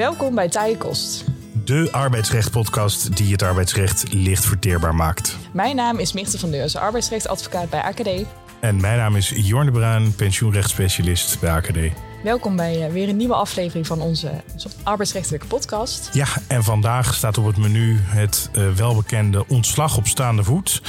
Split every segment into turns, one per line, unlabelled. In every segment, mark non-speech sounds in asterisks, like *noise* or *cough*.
Welkom bij Taaie Kost.
De arbeidsrechtpodcast die het arbeidsrecht licht verteerbaar maakt.
Mijn naam is Mirte van Deurzen, arbeidsrechtadvocaat bij AKD.
En mijn naam is Jorn de Bruin, pensioenrechtsspecialist bij AKD.
Welkom bij uh, weer een nieuwe aflevering van onze arbeidsrechtelijke podcast.
Ja, en vandaag staat op het menu het uh, welbekende ontslag op staande voet.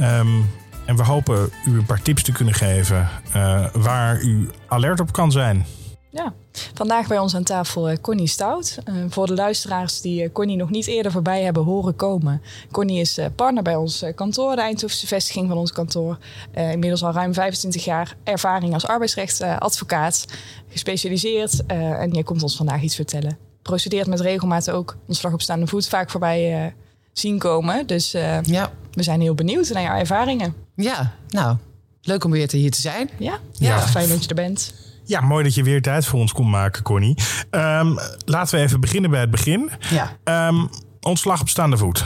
Um, en we hopen u een paar tips te kunnen geven uh, waar u alert op kan zijn.
Ja, vandaag bij ons aan tafel uh, Connie Stout. Uh, voor de luisteraars die uh, Connie nog niet eerder voorbij hebben horen komen. Connie is partner bij ons kantoor, de Eindhovense vestiging van ons kantoor. inmiddels al ruim 25 jaar ervaring als arbeidsrechtadvocaat. gespecialiseerd en je komt ons vandaag iets vertellen. Procedeert met regelmaat ook ontslag op staande voet vaak voorbij zien komen. Dus ja. we zijn heel benieuwd naar jouw ervaringen.
Ja, nou, leuk om weer hier te zijn.
Ja, ja. fijn dat je er bent.
Ja, mooi dat je weer tijd voor ons kon maken, Connie. Um, laten we even beginnen bij het begin. Ja. Um, ontslag op staande voet.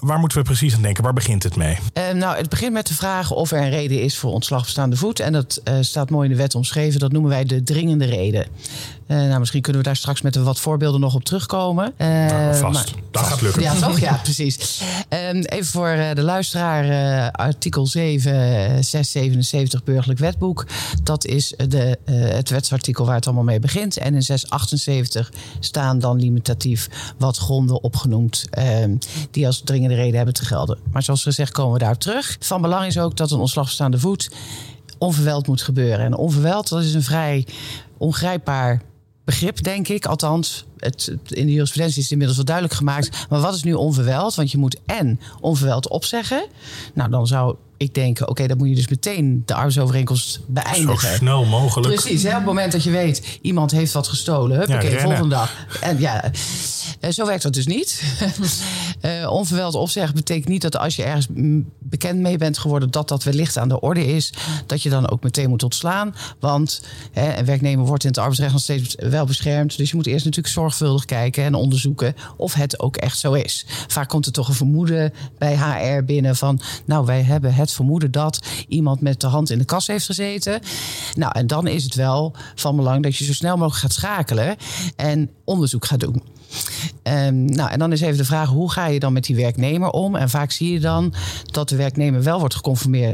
Waar, moeten we precies aan denken? Waar begint het mee?
Uh, nou, het begint met de vraag of er een reden is voor ontslag op staande voet. En dat uh, staat mooi in de wet omschreven. Dat noemen wij de dringende reden. Uh, nou, misschien kunnen we daar straks met wat voorbeelden nog op terugkomen.
Nou, vast. Maar, dat gaat lukken.
Ja, toch? Ja, precies. Um, even voor de luisteraar. artikel 7, 677 burgerlijk wetboek. Dat is de, het wetsartikel waar het allemaal mee begint. En in 678 staan dan limitatief wat gronden opgenoemd... die als dringende reden hebben te gelden. Maar zoals gezegd komen we daar terug. Van belang is ook dat een ontslagstaande voet onverweld moet gebeuren. En onverweld, dat is een vrij ongrijpbaar begrip, denk ik. Althans, het, in de jurisprudentie is het inmiddels wel duidelijk gemaakt. Maar wat is nu onverweld? Want je moet en onverweld opzeggen. Nou, dan zou ik denk, oké, dan moet je dus meteen de arbeidsovereenkomst beëindigen.
Zo snel mogelijk.
Precies, hè, op het moment dat je weet, iemand heeft wat gestolen. Oké, ja, volgende dag. En ja, uh, zo werkt dat dus niet. uh, *laughs* onverweld opzeggen betekent niet dat als je ergens bekend mee bent geworden... dat dat wellicht aan de orde is, dat je dan ook meteen moet ontslaan. Want hè, een werknemer wordt in het arbeidsrecht nog steeds wel beschermd. Dus je moet eerst natuurlijk zorgvuldig kijken en onderzoeken of het ook echt zo is. Vaak komt er toch een vermoeden bij HR binnen van... nou, wij hebben het vermoeden dat iemand met de hand in de kas heeft gezeten. Nou, en dan is het wel van belang dat je zo snel mogelijk gaat schakelen en onderzoek gaat doen. Um, nou, en dan is even de vraag: hoe ga je dan met die werknemer om? En vaak zie je dan dat de werknemer wel wordt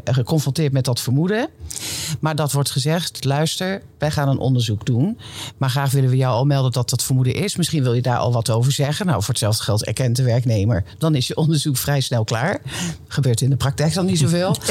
geconfronteerd met dat vermoeden. Maar dat wordt gezegd: luister, wij gaan een onderzoek doen. Maar graag willen we jou al melden dat dat vermoeden is. Misschien wil je daar al wat over zeggen. Nou, voor hetzelfde geld erkent de werknemer. Dan is je onderzoek vrij snel klaar. Gebeurt in de praktijk dan niet zoveel. *laughs*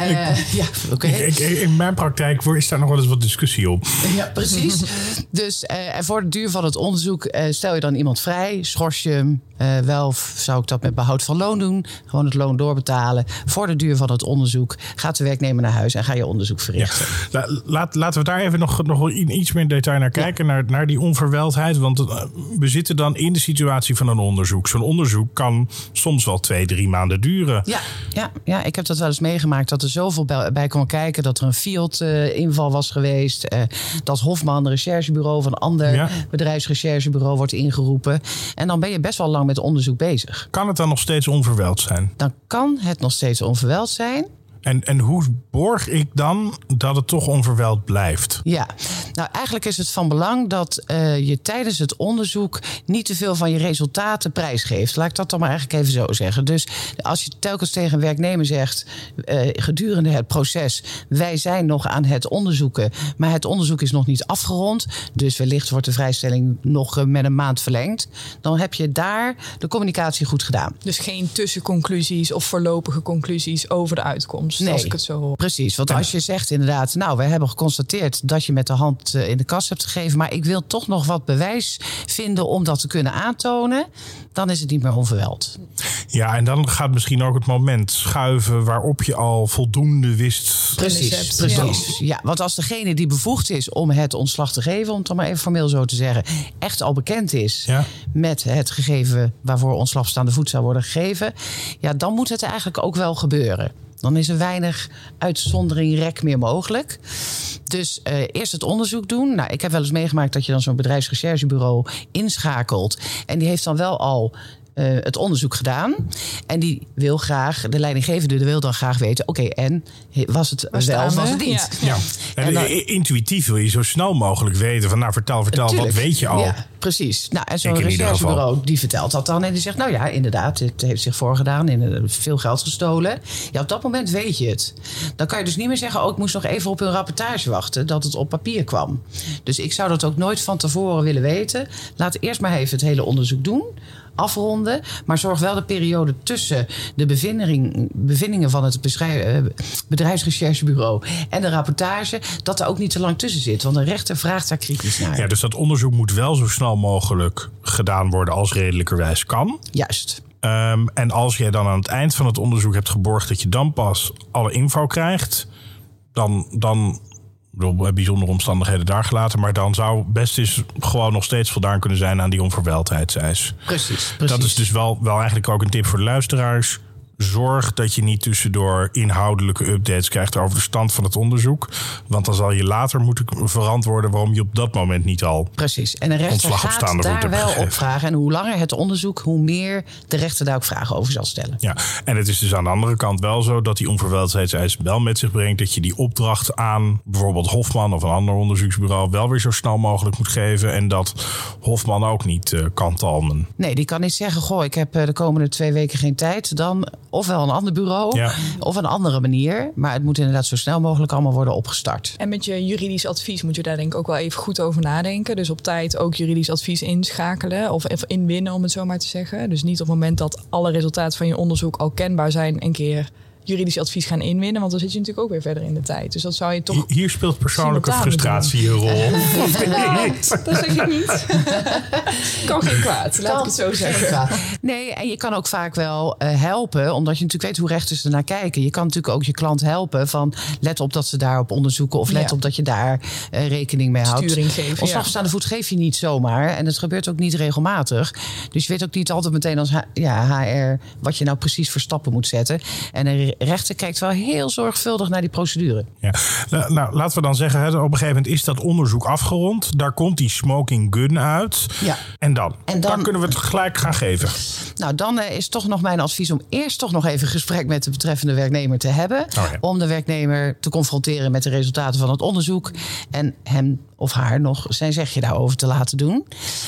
uh, ja, oké. In mijn praktijk is daar nog wel eens wat discussie op.
Ja, precies. Dus uh, en voor de duur van het onderzoek uh, stel je dan iemand vrij, schors je hem. Uh, wel zou ik dat met behoud van loon doen. Gewoon het loon doorbetalen. Voor de duur van het onderzoek gaat de werknemer naar huis en ga je onderzoek verrichten.
Ja. Laat, laten we daar even nog, nog iets meer detail naar kijken. Naar, naar die onverweldheid. Want eh, we zitten dan in de situatie van een onderzoek. Zo'n onderzoek kan soms wel twee, drie maanden duren.
Ja, ja, ja ik heb dat wel eens meegemaakt. Dat er zoveel bij, bij kwam kijken. Dat er een Fiat-inval was geweest. Uh, dat Hofman, een recherchebureau van een ander ja. bedrijfsrecherchebureau, wordt ingeroepen. En dan ben je best wel lang met onderzoek bezig.
Kan het dan nog steeds onverweld zijn?
Dan kan het nog steeds onverweld zijn.
En, en hoe borg ik dan dat het toch onverweld blijft?
Ja, nou eigenlijk is het van belang dat uh, je tijdens het onderzoek niet te veel van je resultaten prijsgeeft. Laat ik dat dan maar eigenlijk even zo zeggen. Dus als je telkens tegen een werknemer zegt uh, gedurende het proces: wij zijn nog aan het onderzoeken, maar het onderzoek is nog niet afgerond. Dus wellicht wordt de vrijstelling nog uh, met een maand verlengd. Dan heb je daar de communicatie goed gedaan.
Dus geen tussenconclusies of voorlopige conclusies over de uitkomst nee, als ik het zo hoor.
Precies, want als je zegt inderdaad, nou, we hebben geconstateerd dat je met de hand eh, in de kast hebt gegeven, maar ik wil toch nog wat bewijs vinden om dat te kunnen aantonen, dan is het niet meer onverweld.
Ja, en dan gaat misschien ook het moment schuiven waarop je al voldoende wist.
Precies, precies. Ja. want als degene die bevoegd is om het ontslag te geven, om het dan maar even formeel zo te zeggen, echt al bekend is ja. met het gegeven waarvoor ontslagstaande voet zou worden gegeven, ja, dan moet het eigenlijk ook wel gebeuren. Dan is er weinig uitzondering rek meer mogelijk. Dus uh, eerst het onderzoek doen. Nou, ik heb wel eens meegemaakt dat je dan zo'n bedrijfsrecherchebureau inschakelt. En die heeft dan wel al eh, het onderzoek gedaan. En die wil graag, de leidinggevende wil dan graag weten: oké, en was het was wel of was het niet?
Ja. En, dan, intuïtief wil je zo snel mogelijk weten: van nou, vertel, vertel, wat weet je al? Ja,
precies. Nou, en zo'n recherchebureau die vertelt dat dan. En die zegt: nou ja, inderdaad, het heeft zich voorgedaan, in veel geld gestolen. Ja, op dat moment weet je het. Dan kan je dus niet meer zeggen: oh, ik moest nog even op hun rapportage wachten dat het op papier kwam. Dus ik zou dat ook nooit van tevoren willen weten. Laat eerst maar even het hele onderzoek doen afronden. Maar zorg wel de periode tussen de bevinding, bevindingen van het eh, bedrijfsrecherchebureau en de rapportage, dat er ook niet te lang tussen zit. Want een rechter vraagt daar kritisch naar.
Ja, dus dat onderzoek moet wel zo snel mogelijk gedaan worden als redelijkerwijs kan.
Juist.
Um, en als jij dan aan het eind van het onderzoek hebt geborgd dat je dan pas alle info krijgt, dan, dan bijzondere omstandigheden daar gelaten. Maar dan zou best eens gewoon nog steeds voldaan kunnen zijn aan die onverwijldheidseis.
Precies, precies.
Dat is dus wel, wel eigenlijk ook een tip voor de luisteraars zorg dat je niet tussendoor inhoudelijke updates krijgt over de stand van het onderzoek. Want dan zal je later moeten verantwoorden waarom je op dat moment niet al.
Precies. En de rechter gaat daar wel op vragen. En hoe langer het onderzoek, hoe meer de rechter daar ook vragen over zal stellen.
Ja, en het is dus aan de andere kant wel zo dat die onverwijldheidseis wel met zich brengt dat je die opdracht aan bijvoorbeeld Hofman of een ander onderzoeksbureau wel weer zo snel mogelijk moet geven. En dat Hofman ook niet uh, kan talmen.
Nee, die kan niet zeggen: Goh, ik heb eh, de komende twee weken geen tijd. Dan ofwel een ander bureau of een andere manier. Maar het moet inderdaad zo snel mogelijk allemaal worden opgestart.
En met je juridisch advies moet je daar denk ik ook wel even goed over nadenken. Dus op tijd ook juridisch advies inschakelen of even inwinnen om het zo maar te zeggen. Dus niet op het moment dat alle resultaten van je onderzoek al kenbaar zijn een keer juridisch advies gaan inwinnen. Want dan zit je natuurlijk ook weer verder in de tijd. Dus dat zou je toch.
Hier speelt persoonlijke frustratie een rol. *laughs*
dat zeg ik niet. *laughs* kan geen kwaad, laat ik het zo zeggen.
Nee, en je kan ook vaak wel uh, helpen, omdat je natuurlijk weet hoe rechters ernaar kijken. Je kan natuurlijk ook je klant helpen van let op dat ze daarop onderzoeken of let op dat je daar uh, rekening mee houdt.
Sturing geven.
Ontslagstaande ja. voet geef je niet zomaar en het gebeurt ook niet regelmatig. Dus je weet ook niet altijd meteen als ja, HR wat je nou precies voor stappen moet zetten. En er rechter kijkt wel heel zorgvuldig naar die procedure.
Ja. Nou, laten we dan zeggen, hè, op een gegeven moment is dat onderzoek afgerond. Daar komt die smoking gun uit. Ja. En dan? En dan, kunnen we het gelijk gaan geven.
Nou, dan uh, is toch nog mijn advies om eerst toch nog even gesprek met de betreffende werknemer te hebben. Oh om de werknemer te confronteren met de resultaten van het onderzoek. En hem of haar nog zijn zegje daarover te laten doen.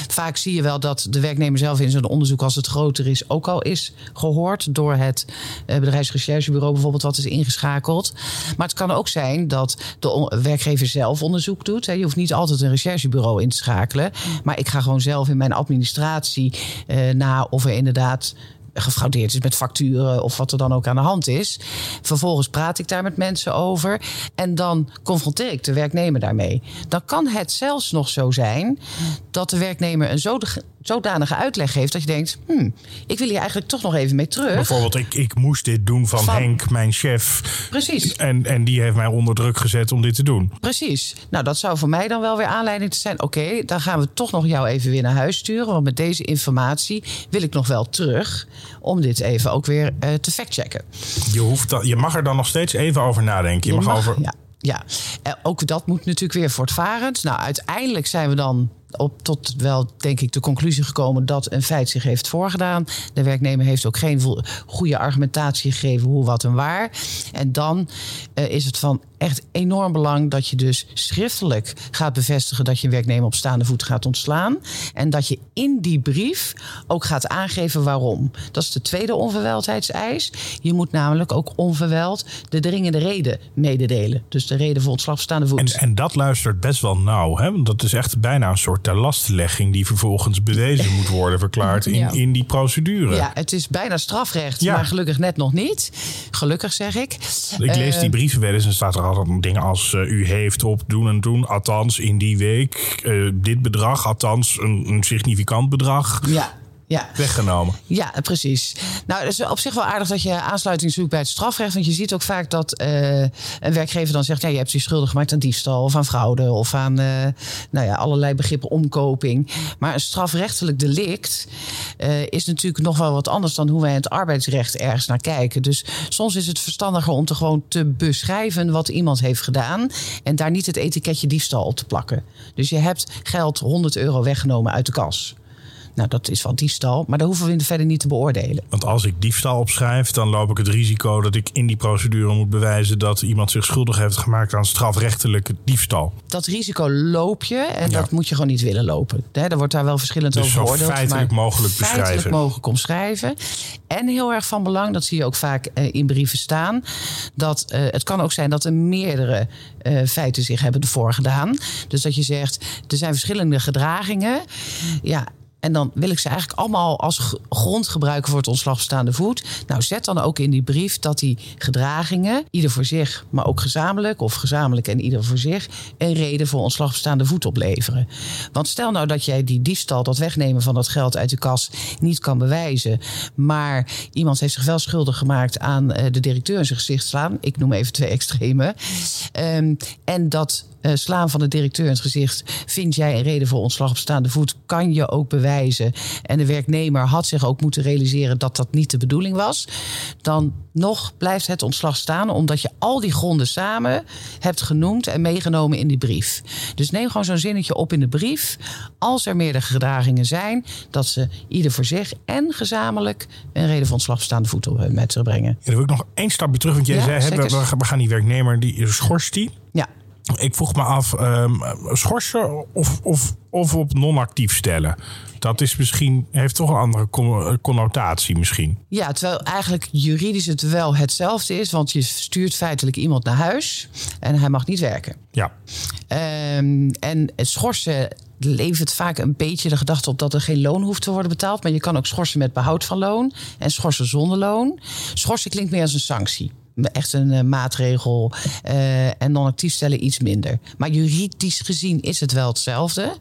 Vaak zie je wel dat de werknemer zelf in zijn onderzoek, als het groter is, ook al is gehoord door het uh, bedrijfsrecherchebureau bijvoorbeeld, wat is ingeschakeld. Maar het kan ook zijn dat de werkgever zelf onderzoek doet. Je hoeft niet altijd een recherchebureau in te schakelen. Maar ik ga gewoon zelf in mijn administratie uh, na of er inderdaad gefraudeerd is met facturen of wat er dan ook aan de hand is. Vervolgens praat ik daar met mensen over en dan confronteer ik de werknemer daarmee. Dan kan het zelfs nog zo zijn dat de werknemer een zodanige uitleg geeft dat je denkt: hmm, ik wil hier eigenlijk toch nog even mee terug.
Bijvoorbeeld, ik, ik moest dit doen van, Henk, mijn chef.
Precies.
En, en die heeft mij onder druk gezet om dit te doen.
Precies. Nou, dat zou voor mij dan wel weer aanleiding te zijn. Oké, dan gaan we toch nog jou even weer naar huis sturen. Want met deze informatie wil ik nog wel terug om dit even ook weer uh, te factchecken.
Je, hoeft dan, je mag er dan nog steeds even over nadenken. Je, mag, over.
Ja, ja. Uh, ook dat moet natuurlijk weer voortvarend. Nou, uiteindelijk zijn we dan op tot wel, denk ik, de conclusie gekomen dat een feit zich heeft voorgedaan. De werknemer heeft ook geen goede argumentatie gegeven hoe, wat en waar. En dan uh, is het van echt enorm belang dat je dus schriftelijk gaat bevestigen dat je een werknemer op staande voet gaat ontslaan. En dat je in die brief ook gaat aangeven waarom. Dat is de tweede onverweldheidseis. Je moet namelijk ook onverweld de dringende reden mededelen. Dus de reden voor ontslag op staande voet.
En, en dat luistert best wel nauw. Hè? Want dat is echt bijna een soort ter lastlegging die vervolgens bewezen moet worden verklaard in, in die procedure.
Ja, het is bijna strafrecht, ja. maar gelukkig net nog niet. Gelukkig zeg ik.
Ik lees die eh, brieven wel eens en staat er altijd dingen als uh, u heeft op doen en doen, althans in die week uh, dit bedrag, althans een, een significant bedrag.
Ja ja.
weggenomen.
Ja, precies. Nou, het is op zich wel aardig dat je aansluiting zoekt bij het strafrecht. Want je ziet ook vaak dat uh, een werkgever dan zegt: ja, je hebt je schuldig gemaakt aan diefstal of aan fraude of aan uh, nou ja, allerlei begrippen omkoping. Maar een strafrechtelijk delict uh, is natuurlijk nog wel wat anders dan hoe wij in het arbeidsrecht ergens naar kijken. Dus soms is het verstandiger om te gewoon te beschrijven wat iemand heeft gedaan en daar niet het etiketje diefstal op te plakken. Dus je hebt geld 100 euro weggenomen uit de kas. Nou, dat is wel diefstal, maar daar hoeven we verder niet te beoordelen.
Want als ik diefstal opschrijf, dan loop ik het risico dat ik in die procedure moet bewijzen dat iemand zich schuldig heeft gemaakt aan strafrechtelijke diefstal.
Dat risico loop je en dat moet je gewoon niet willen lopen. Er wordt daar wel verschillend
dus
over
feitelijk mogelijk beschrijven.
Feitelijk mogelijk omschrijven. En heel erg van belang, dat zie je ook vaak eh, in brieven staan, dat uh, het kan ook zijn dat er meerdere uh, feiten zich hebben voorgedaan. Dus dat je zegt, er zijn verschillende gedragingen. Ja, en dan wil ik ze eigenlijk allemaal als grond gebruiken voor het ontslag staande voet. Nou, zet dan ook in die brief dat die gedragingen, ieder voor zich, maar ook gezamenlijk, of gezamenlijk en ieder voor zich, een reden voor ontslag staande voet opleveren. Want stel nou dat jij die diefstal, dat wegnemen van dat geld uit de kas, niet kan bewijzen. Maar iemand heeft zich wel schuldig gemaakt aan eh, de directeur in zijn gezicht slaan. Ik noem even twee extreme. Um, en dat slaan van de directeur in het gezicht. Vind jij een reden voor ontslag op staande voet? Kan je ook bewijzen? En de werknemer had zich ook moeten realiseren dat dat niet de bedoeling was. Dan nog blijft het ontslag staan, omdat je al die gronden samen hebt genoemd en meegenomen in die brief. Dus neem gewoon zo'n zinnetje op in de brief. Als er meerdere gedragingen zijn, dat ze ieder voor zich en gezamenlijk een reden voor ontslag op staande voet met zich brengen.
Ja, dan wil ik nog één stapje terug, want jij zei: we, gaan die werknemer, die schorst die.
Ja.
Ik vroeg me af, um, schorsen of, of, of op non-actief stellen? Dat is misschien, heeft toch een andere connotatie misschien.
Ja, terwijl eigenlijk juridisch het wel hetzelfde is. Want je stuurt feitelijk iemand naar huis en hij mag niet werken.
Ja.
Um, en het schorsen levert vaak een beetje de gedachte op dat er geen loon hoeft te worden betaald. Maar je kan ook schorsen met behoud van loon en schorsen zonder loon. Schorsen klinkt meer als een sanctie echt een uh, maatregel. Uh, en non-actief stellen iets minder. Maar juridisch gezien is het wel hetzelfde.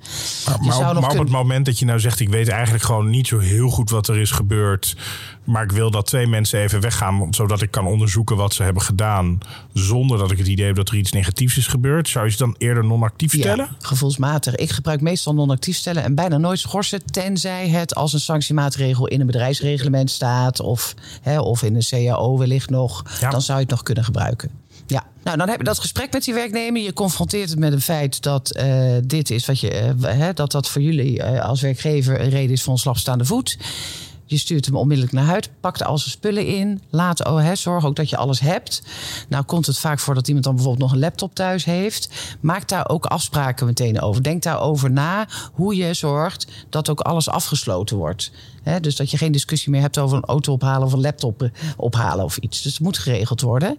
Maar, maar, op, maar op, het moment dat je nou zegt: ik weet eigenlijk gewoon niet zo heel goed wat er is gebeurd. Maar ik wil dat twee mensen even weggaan, zodat ik kan onderzoeken wat ze hebben gedaan. Zonder dat ik het idee heb dat er iets negatiefs is gebeurd. Zou je ze dan eerder non-actief stellen?
Ja, gevoelsmatig. Ik gebruik meestal non-actief stellen en bijna nooit schorsen. Tenzij het als een sanctiemaatregel in een bedrijfsreglement staat. Of, hè, of in een CAO wellicht nog. Dan zou je het nog kunnen gebruiken. Ja, nou dan heb je dat gesprek met die werknemer. Je confronteert het met het feit dat uh, dit is wat je, uh, dat dat voor jullie uh, als werkgever een reden is voor een slapstaande voet. Je stuurt hem onmiddellijk naar huis, pakt al zijn spullen in. Laat oh, hè, zorg ook dat je alles hebt. Nou komt het vaak voor dat iemand dan bijvoorbeeld nog een laptop thuis heeft. Maak daar ook afspraken meteen over. Denk daarover na hoe je zorgt dat ook alles afgesloten wordt. Dus dat je geen discussie meer hebt over een auto ophalen of een laptop ophalen of iets. Dus het moet geregeld worden.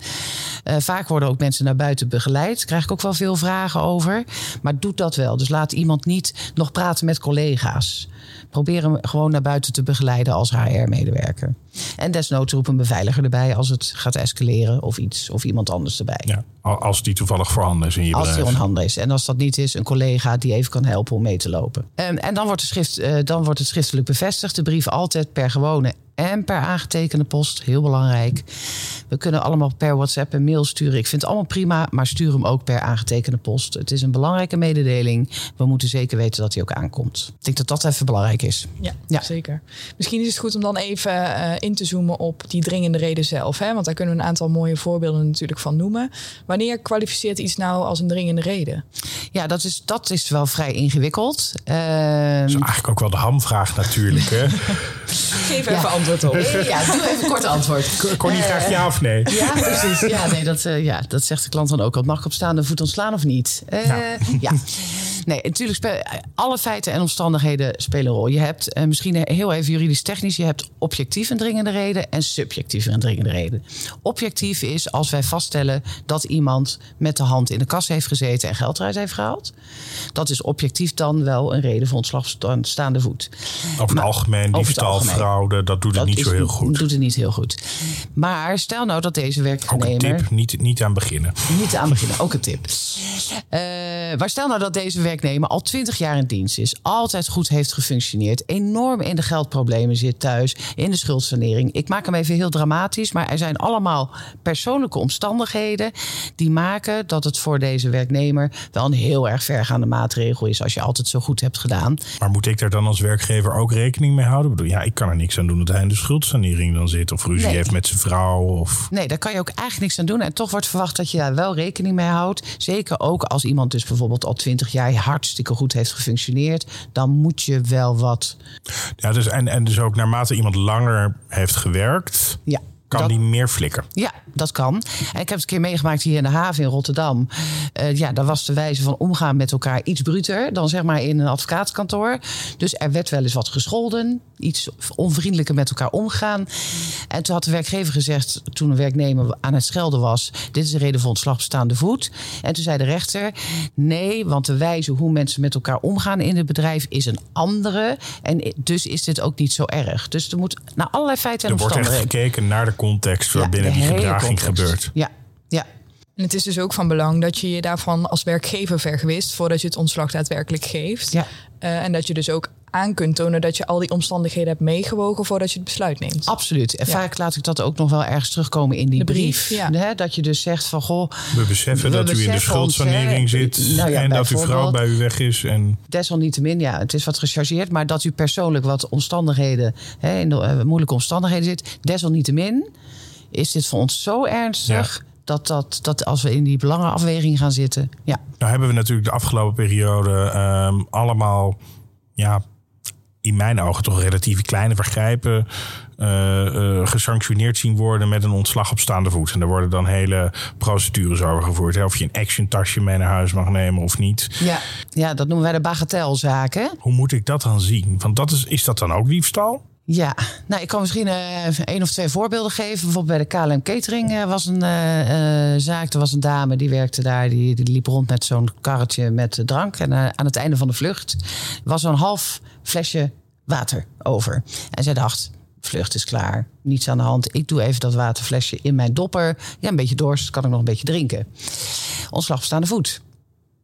Uh, vaak worden ook mensen naar buiten begeleid. Daar krijg ik ook wel veel vragen over. Maar doe dat wel. Dus laat iemand niet nog praten met collega's. Probeer hem gewoon naar buiten te begeleiden als HR-medewerker. En desnoods roep een beveiliger erbij als het gaat escaleren of iets. Of iemand anders erbij.
Ja, als die toevallig voorhanden is in je
als
bedrijf.
Als die onhandig is. En als dat niet is, een collega die even kan helpen om mee te lopen. En, en dan, wordt de schrift, uh, dan wordt het schriftelijk bevestigd. De altijd per gewone en per aangetekende post. Heel belangrijk. We kunnen allemaal per WhatsApp en mail sturen. Ik vind het allemaal prima, maar stuur hem ook per aangetekende post. Het is een belangrijke mededeling. We moeten zeker weten dat hij ook aankomt. Ik denk dat dat even belangrijk is.
Ja, ja. zeker. Misschien is het goed om dan even uh, in te zoomen op die dringende reden zelf. Hè? Want daar kunnen we een aantal mooie voorbeelden natuurlijk van noemen. Wanneer kwalificeert iets nou als een dringende reden?
Ja, dat is, dat is wel vrij ingewikkeld.
Uh, dat is eigenlijk ook wel de hamvraag natuurlijk. Hè? *laughs*
Geef even antwoord op.
Ja, doe even kort antwoord.
Kon je graag ja of nee?
Ja, precies. Ja, nee, dat, uh, ja, dat zegt de klant dan ook. Mag ik op staande voet ontslaan of niet? Uh, nou. Ja. Nee, natuurlijk spelen alle feiten en omstandigheden spelen een rol. Je hebt uh, misschien heel even juridisch technisch, je hebt objectief een dringende reden en subjectief een dringende reden. Objectief is als wij vaststellen dat iemand met de hand in de kas heeft gezeten en geld eruit heeft gehaald. Dat is objectief dan wel een reden voor ontslag staande voet.
Over het algemeen, diefstal, fraude, dat doet het niet zo heel goed.
doet het niet heel goed. Maar stel nou dat deze werknemer...
Ook een tip, niet, niet aan beginnen.
Niet aan beginnen, ook een tip. Uh, maar stel nou dat deze werknemer al twintig jaar in dienst is. Altijd goed heeft gefunctioneerd. Enorm in de geldproblemen zit thuis. In de schuldsanering. Ik maak hem even heel dramatisch. Maar er zijn allemaal persoonlijke omstandigheden... die maken dat het voor deze werknemer... wel een heel erg vergaande maatregel is... als je altijd zo goed hebt gedaan.
Maar moet ik daar dan als werkgever ook rekening mee houden? Ik bedoel, ja, ik kan er niks aan doen dat hij in de schuldsanering dan zit. Of ruzie heeft met zijn vrouw. Of...
Nee, daar kan je ook eigenlijk niks aan doen. En toch wordt verwacht dat je daar wel rekening mee houdt. Zeker ook als iemand dus bijvoorbeeld al twintig jaar... ja, hartstikke goed heeft gefunctioneerd, dan moet je wel wat.
Ja, dus en, en dus ook naarmate iemand langer heeft gewerkt.
Ja
kan die meer flikken.
Ja, dat kan. En ik heb het een keer meegemaakt hier in de haven in Rotterdam. Uh, ja, daar was de wijze van omgaan met elkaar iets bruter dan zeg maar in een advocaatkantoor. Dus er werd wel eens wat gescholden, iets onvriendelijker met elkaar omgaan. En toen had de werkgever gezegd, toen een werknemer aan het schelden was: Dit is de reden voor ontslag bestaande voet. En toen zei de rechter: Nee, want de wijze hoe mensen met elkaar omgaan in het bedrijf is een andere. En dus is dit ook niet zo erg. Dus er moet naar allerlei feiten en omstandigheden.
Er wordt echt gekeken naar de context waarbinnen ja, die gedraging gebeurt.
Ja, ja.
En het is dus ook van belang dat je je daarvan als werkgever vergewist voordat je het ontslag daadwerkelijk geeft.
Ja.
Uh, en dat je dus ook aan kunt tonen dat je al die omstandigheden hebt meegewogen voordat je het besluit neemt.
Absoluut. En vaak laat ik dat ook nog wel ergens terugkomen in die
de
brief.
brief
ja. Dat je dus zegt van goh.
We beseffen dat u in de schuldsanering zit nou ja, en dat uw vrouw bij u weg is. En...
Desalniettemin, ja, het is wat gechargeerd, maar dat u persoonlijk wat omstandigheden, hè, in de, uh, moeilijke omstandigheden zit. Desalniettemin is dit voor ons zo ernstig. Dat, dat, dat als we in die belangenafweging gaan zitten. Ja.
Nou hebben we natuurlijk de afgelopen periode um, allemaal ja, in mijn ogen toch relatief kleine vergrijpen uh, uh, gesanctioneerd zien worden met een ontslag op staande voet. En daar worden dan hele procedures over gevoerd. Hè? Of je een action tasje mee naar huis mag nemen of niet.
Ja, ja dat noemen wij de bagatelzaken.
Hoe moet ik dat dan zien? Want dat is, is dat dan ook diefstal?
Ja, nou, ik kan misschien uh, één of twee voorbeelden geven. Bijvoorbeeld bij de KLM Catering uh, was een uh, zaak. Er was een dame die werkte daar. Die, die liep rond met zo'n karretje met drank. En aan het einde van de vlucht was een half flesje water over. En zij dacht, vlucht is klaar, niets aan de hand. Ik doe even dat waterflesje in mijn dopper. Ja, een beetje dorst, kan ik nog een beetje drinken. Ontslag staande voet.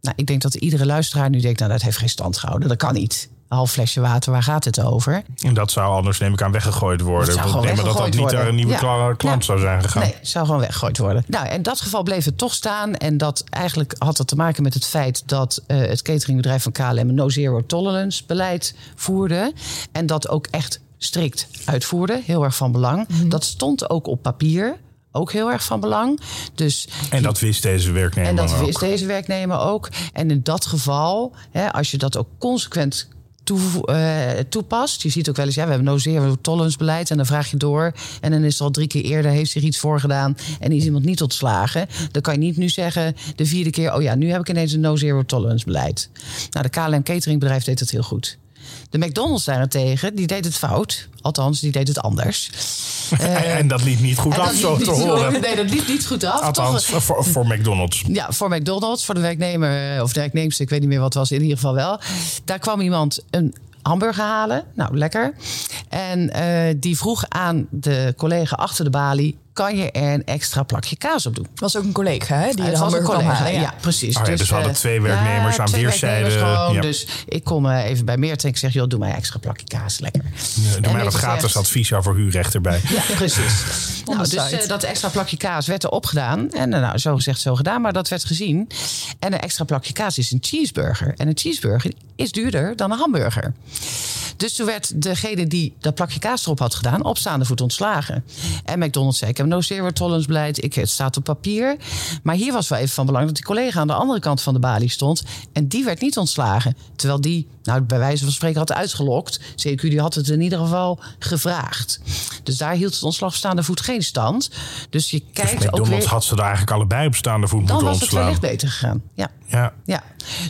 Nou, ik denk dat iedere luisteraar nu denkt, nou, dat heeft geen stand gehouden. Dat kan niet half flesje water, waar gaat het over?
En dat zou anders, neem ik aan, weggegooid worden.
Dat
ik
denk
dat dat niet
worden.
een nieuwe ja. klant zou zijn gegaan.
Nee, zou gewoon weggegooid worden. Nou, in dat geval bleef het toch staan. En dat eigenlijk had dat te maken met het feit dat uh, het cateringbedrijf van KLM een no-zero tolerance beleid voerde. En dat ook echt strikt uitvoerde. Heel erg van belang. Mm -hmm. Dat stond ook op papier ook heel erg van belang. Dus
en dat wist deze werknemer
En dat
ook.
wist deze werknemer ook. En in dat geval, hè, als je dat ook consequent uh, toepast. Je ziet ook wel eens, ja, we hebben no zero tolerance beleid. En dan vraag je door. En dan is er al drie keer eerder heeft zich iets voorgedaan. En is iemand niet ontslagen. Dan kan je niet nu zeggen, de vierde keer, oh ja, nu heb ik ineens een no zero tolerance beleid. Nou, de KLM cateringbedrijf deed dat heel goed. De McDonald's daarentegen, die deed het fout. Althans, die deed het anders. *laughs*
Uh, en dat liep niet goed af, zo te horen. *laughs*
Nee, dat liep niet goed af.
Althans, toch? Voor, voor McDonald's. *laughs*
Ja, voor McDonald's. Voor de werknemer, of de werknemster, ik weet niet meer wat het was, in ieder geval wel. Daar kwam iemand een hamburger halen. Nou, lekker. En uh, die vroeg aan de collega achter de balie... kan je er een extra plakje kaas op doen?
was ook een collega, hè? Die
was een collega, ja. precies.
Oh, ja, dus we hadden twee werknemers
ja,
aan weerszijden.
Dus ik kom uh, even bij Meert en ik zeg... joh, doe mij een extra plakje kaas, lekker.
Ja, doe mij wat gratis advies over huurrecht erbij. *laughs*
Ja, precies. *laughs* nou, dus uh, dat extra plakje kaas werd erop gedaan. En nou, zo gezegd, zo gedaan. Maar dat werd gezien. En een extra plakje kaas is een cheeseburger. En een cheeseburger is duurder dan een hamburger. Dus toen werd degene die dat plakje kaas erop had gedaan... op staande voet ontslagen. En McDonald's zei, heb no zero tolerance beleid. Ik, het staat op papier. Maar hier was wel even van belang dat die collega aan de andere kant van de balie stond. En die werd niet ontslagen. Terwijl die, nou, bij wijze van spreken, had uitgelokt. CQ die had het in ieder geval gevraagd. Dus daar hield het ontslag op staande voet geen stand. Dus je kijkt
dus
ook weer...
had ze daar eigenlijk allebei op staande voet
Dan
moeten
was
ontslaan.
het wellicht beter gegaan. Ja.
Ja.
ja.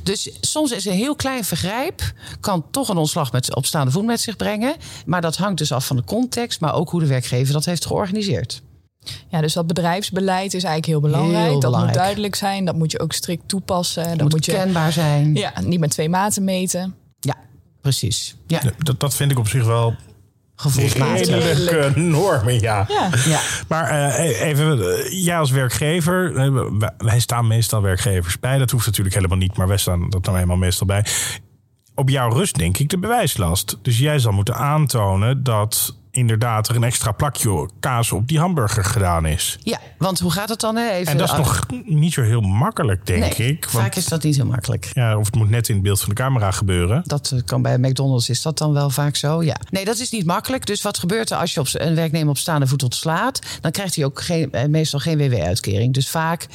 Dus soms is een heel klein vergrijp... kan toch een ontslag met, op staande voet met zich brengen. Maar dat hangt dus af van de context... maar ook hoe de werkgever dat heeft georganiseerd.
Ja, dus dat bedrijfsbedrijfsbeleid is eigenlijk heel belangrijk.
Heel
dat
belangrijk.
moet duidelijk zijn. Dat moet je ook strikt toepassen. Dat
moet,
moet je
kenbaar zijn.
ja, niet met twee maten meten.
Ja, precies. Ja,
Dat, dat vind ik op zich wel
gevoelsmatig.
redelijke normen, ja.
Ja.
Ja.
Maar uh, even, uh, jij als werkgever, uh, wij staan meestal werkgevers bij. Dat hoeft natuurlijk helemaal niet, maar wij staan dat nou eenmaal meestal bij. Op jouw rust denk ik de bewijslast. Dus jij zal moeten aantonen dat inderdaad er een extra plakje kaas op die hamburger gedaan is.
Ja, want hoe gaat het dan? Hè? Even
en dat is nog niet zo heel makkelijk, denk
nee,
ik. Want,
Vaak is dat niet heel makkelijk.
Ja, of het moet net in het beeld van de camera gebeuren.
Dat kan bij McDonald's is dat dan wel vaak zo. Ja. Nee, dat is niet makkelijk. Dus wat gebeurt er als je op een werknemer op staande voet ontslaat? Dan krijgt hij ook geen, meestal geen WW-uitkering. Dus vaak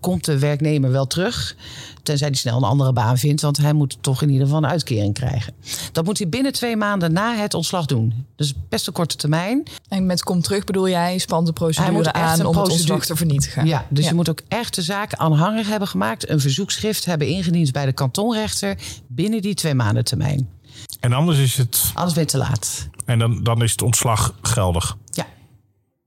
komt de werknemer wel terug Tenzij hij snel een andere baan vindt, want hij moet toch in ieder geval een uitkering krijgen. Dat moet hij binnen twee maanden na het ontslag doen. Dus best een korte termijn.
En met kom terug bedoel jij, spant de procedure aan om het ontslag te vernietigen.
Ja, dus je moet ook echt de zaak aanhangig hebben gemaakt. Een verzoekschrift hebben ingediend bij de kantonrechter binnen die twee maanden termijn.
En anders is het.
Anders je te laat.
En dan, dan is het ontslag geldig.
Ja.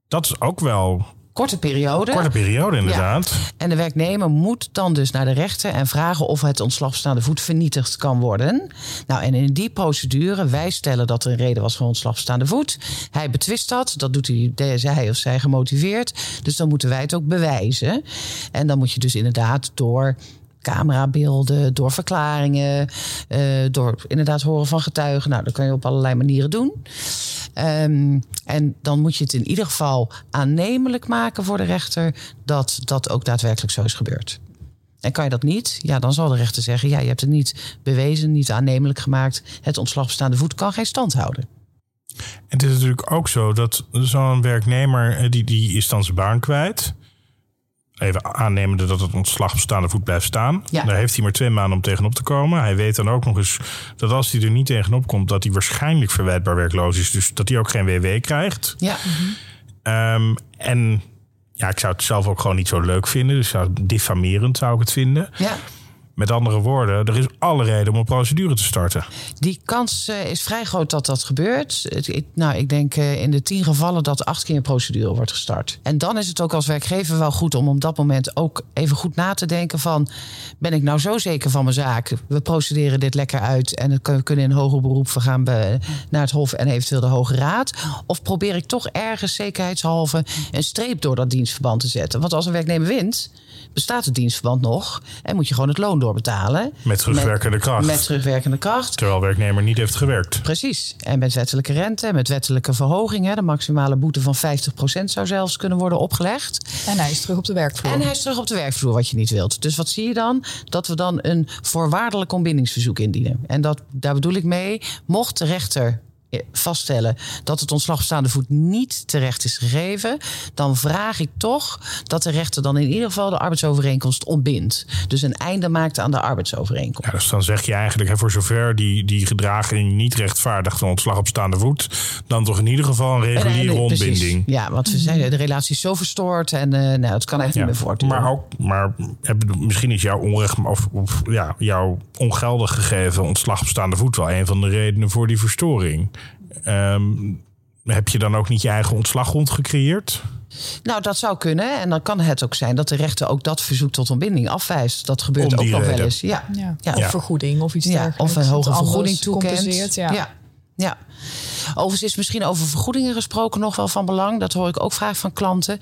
Dat is ook wel
korte periode.
Korte periode, inderdaad.
En de werknemer moet dan dus naar de rechter en vragen of het ontslagstaande voet vernietigd kan worden. Nou, en in die procedure, wij stellen dat er een reden was voor ontslagstaande voet. Hij betwist dat, dat doet hij, hij of zij gemotiveerd. Dus dan moeten wij het ook bewijzen. En dan moet je dus inderdaad door camerabeelden, door verklaringen, uh, door inderdaad horen van getuigen. Nou, dat kan je op allerlei manieren doen. Um, en dan moet je het in ieder geval aannemelijk maken voor de rechter dat dat ook daadwerkelijk zo is gebeurd. En kan je dat niet, ja, dan zal de rechter zeggen: ja, je hebt het niet bewezen, niet aannemelijk gemaakt. Het ontslag bestaande voet kan geen stand houden.
En het is natuurlijk ook zo dat zo'n werknemer, eh, die, die is dan zijn baan kwijt even aannemende dat het ontslag op staande voet blijft staan. Daar heeft hij maar twee maanden om tegenop te komen. Hij weet dan ook nog eens dat als hij er niet tegenop komt, dat hij waarschijnlijk verwijtbaar werkloos is. Dus dat hij ook geen WW krijgt.
Ja.
Ehm, en ja, ik zou het zelf ook gewoon niet zo leuk vinden. Dus zou, diffamerend zou ik het vinden.
Ja.
Met andere woorden, er is alle reden om een procedure te starten.
Die kans uh, is vrij groot dat dat gebeurt. Nou, ik denk uh, in de tien gevallen dat acht keer een procedure wordt gestart. En dan is het ook als werkgever wel goed om op dat moment ook even goed na te denken van... ben ik nou zo zeker van mijn zaak? We procederen dit lekker uit en we kunnen in hoger beroep gaan naar het Hof en eventueel de Hoge Raad. Of probeer ik toch ergens zekerheidshalve een streep door dat dienstverband te zetten? Want als een werknemer wint bestaat het dienstverband nog en moet je gewoon het loon doorbetalen.
Met terugwerkende kracht.
Met terugwerkende kracht.
Terwijl werknemer niet heeft gewerkt.
Precies. En met wettelijke rente, met wettelijke verhoging. Hè, de maximale boete van 50% zou zelfs kunnen worden opgelegd.
En hij is terug op de werkvloer.
En hij is terug op de werkvloer, wat je niet wilt. Dus wat zie je dan? Dat we dan een voorwaardelijk ontbindingsverzoek indienen. En dat, daar bedoel ik mee, mocht de rechter vaststellen dat het ontslagstaande voet niet terecht is gegeven, dan vraag ik toch dat de rechter dan in ieder geval de arbeidsovereenkomst ontbindt. Dus een einde maakt aan de arbeidsovereenkomst.
Ja, dus dan zeg je eigenlijk, voor zover die, die gedraging niet rechtvaardigt een ontslag op staande voet, dan toch in ieder geval een reguliere ontbinding.
Ja, want we zijn, de relatie is zo verstoord en uh, nou, het kan echt niet meer voortduren.
Maar, ook, maar misschien is jouw onrecht of, of ja, jouw ongeldig gegeven ontslag op staande voet wel een van de redenen voor die verstoring. Um, heb je dan ook niet je eigen ontslaggrond gecreëerd?
Nou, dat zou kunnen. En dan kan het ook zijn dat de rechter ook dat verzoek tot ontbinding afwijst. Dat gebeurt ook nog wel eens. Ja.
Ja. ja. Of vergoeding of iets dergelijks.
Of een hoge vergoeding toekent.
Ja.
ja. ja. Overigens is misschien over vergoedingen gesproken nog wel van belang. Dat hoor ik ook vaak van klanten.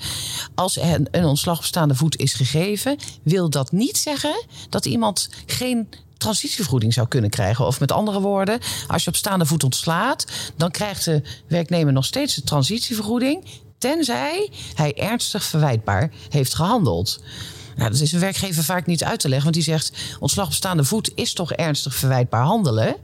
Als een, een ontslag op staande voet is gegeven, wil dat niet zeggen dat iemand geen transitievergoeding zou kunnen krijgen. Of met andere woorden, als je op staande voet ontslaat, dan krijgt de werknemer nog steeds de transitievergoeding. Tenzij hij ernstig verwijtbaar heeft gehandeld. Nou, dat is een werkgever vaak niet uit te leggen, want die zegt: ontslag op staande voet is toch ernstig verwijtbaar handelen.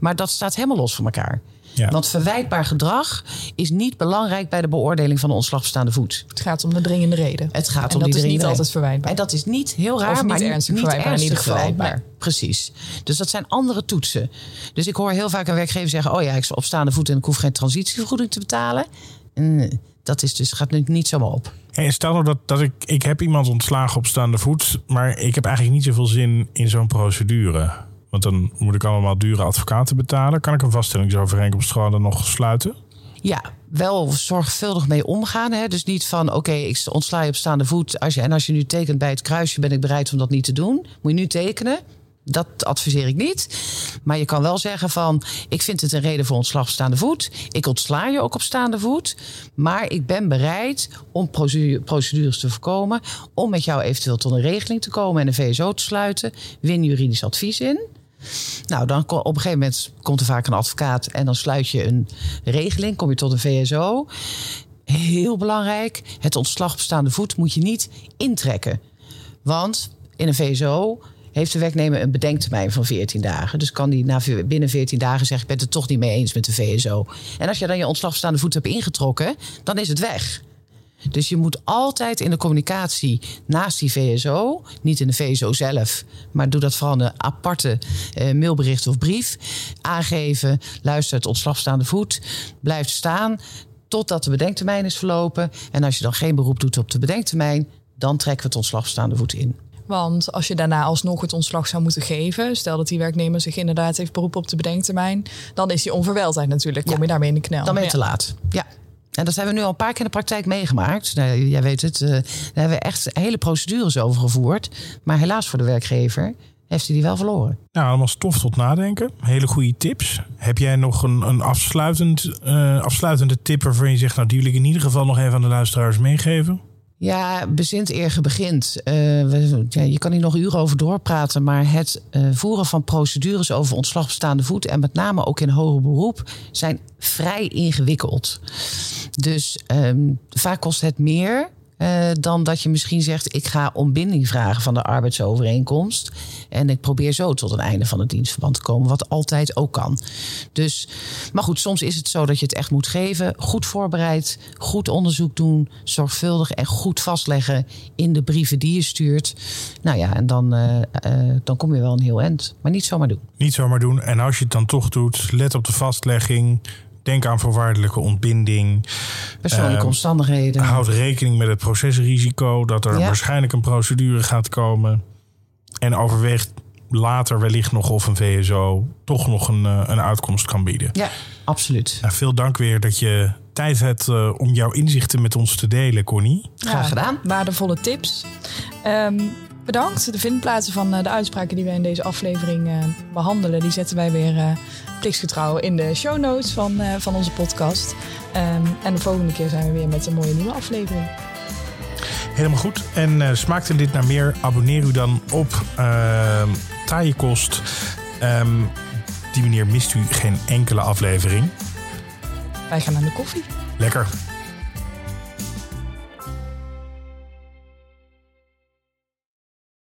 Maar dat staat helemaal los van elkaar. Want verwijtbaar gedrag is niet belangrijk bij de beoordeling van de ontslagbestaande voet.
Het gaat om de dringende reden.
Het gaat
en
om
dat
is
niet altijd verwijtbaar.
En dat is niet heel raar,
niet
maar
ernstig
niet
verwijtbaar
ernstig
in ieder geval.
verwijtbaar. Precies. Dus dat zijn andere toetsen. Dus ik hoor heel vaak een werkgever zeggen: Oh ja, ik sta op staande voet en ik hoef geen transitievergoeding te betalen. En dat is dus, gaat nu niet zomaar op.
Hey, stel nou dat, dat ik, ik heb iemand ontslagen op staande voet, maar ik heb eigenlijk niet zoveel zin in zo'n procedure. Want dan moet ik allemaal dure advocaten betalen. Kan ik een vaststellingsovereenkomst gewoon nog sluiten?
Ja, wel zorgvuldig mee omgaan. Hè? Dus niet van oké, ik ontsla je op staande voet. Als en als je nu tekent bij het kruisje, ben ik bereid om dat niet te doen. Moet je nu tekenen. Dat adviseer ik niet. Maar je kan wel zeggen van... ik vind het een reden voor ontslag op staande voet. Ik ontsla je ook op staande voet. Maar ik ben bereid om procedures te voorkomen... om met jou eventueel tot een regeling te komen... en een VSO te sluiten. Win juridisch advies in. Nou, dan op een gegeven moment komt er vaak een advocaat en dan sluit je een regeling, kom je tot een VSO. Heel belangrijk, het ontslag op staande voet moet je niet intrekken. Want in een VSO heeft de werknemer een bedenktermijn van 14 dagen. Dus kan die na, binnen 14 dagen zeggen: Ik ben het toch niet mee eens met de VSO. En als je dan je ontslag op staande voet hebt ingetrokken, dan is het weg. Dus je moet altijd in de communicatie naast die VSO, niet in de VSO zelf, maar doe dat vooral in een aparte uh, mailbericht of brief, aangeven, luister het ontslagstaande voet, blijft staan totdat de bedenktermijn is verlopen. En als je dan geen beroep doet op de bedenktermijn, dan trekken we het ontslagstaande voet in.
Want als je daarna alsnog het ontslag zou moeten geven, stel dat die werknemer zich inderdaad heeft beroep op de bedenktermijn, dan is die onverweldheid natuurlijk. Kom je daarmee in de knel.
Dan ben je te laat. Ja. En dat hebben we nu al een paar keer in de praktijk meegemaakt. Nou, jij weet het, uh, daar hebben we echt hele procedures over gevoerd. Maar helaas voor de werkgever heeft hij die wel verloren.
Nou, allemaal stof tot nadenken. Hele goede tips. Heb jij nog een, een afsluitend, uh, afsluitende tip waarvan je zegt... nou, die wil ik in ieder geval nog even aan de luisteraars meegeven?
Ja, bezint eer begint. Uh, ja, je kan hier nog uren over doorpraten, maar het uh, voeren van procedures over ontslag bestaande voet en met name ook in hoger beroep zijn vrij ingewikkeld. Dus um, vaak kost het meer uh, dan dat je misschien zegt: ik ga ontbinding vragen van de arbeidsovereenkomst. En ik probeer zo tot een einde van het dienstverband te komen, wat altijd ook kan. Dus, maar goed, soms is het zo dat je het echt moet geven. Goed voorbereid, goed onderzoek doen, zorgvuldig en goed vastleggen in de brieven die je stuurt. Nou ja, en dan, uh, uh, dan kom je wel een heel eind. Maar niet zomaar doen.
Niet zomaar doen. En als je het dan toch doet, let op de vastlegging. Denk aan voorwaardelijke ontbinding.
Persoonlijke uh, omstandigheden.
Houd rekening met het procesrisico dat er ja. waarschijnlijk een procedure gaat komen. En overweeg later wellicht nog of een VSO toch nog een, uh, een uitkomst kan bieden.
Ja, absoluut.
Nou, veel dank weer dat je tijd hebt uh, om jouw inzichten met ons te delen, Connie.
Graag gedaan.
Waardevolle tips. Um, bedankt. De vindplaatsen van de uitspraken die wij in deze aflevering behandelen, die zetten wij weer plichtsgetrouw in de show notes van, van onze podcast. Um, en de volgende keer zijn we weer met een mooie nieuwe aflevering.
Helemaal goed. En smaakte dit naar meer? Abonneer u dan op uh, Taaie Kost. Um, die manier mist u geen enkele aflevering.
Wij gaan naar de koffie.
Lekker.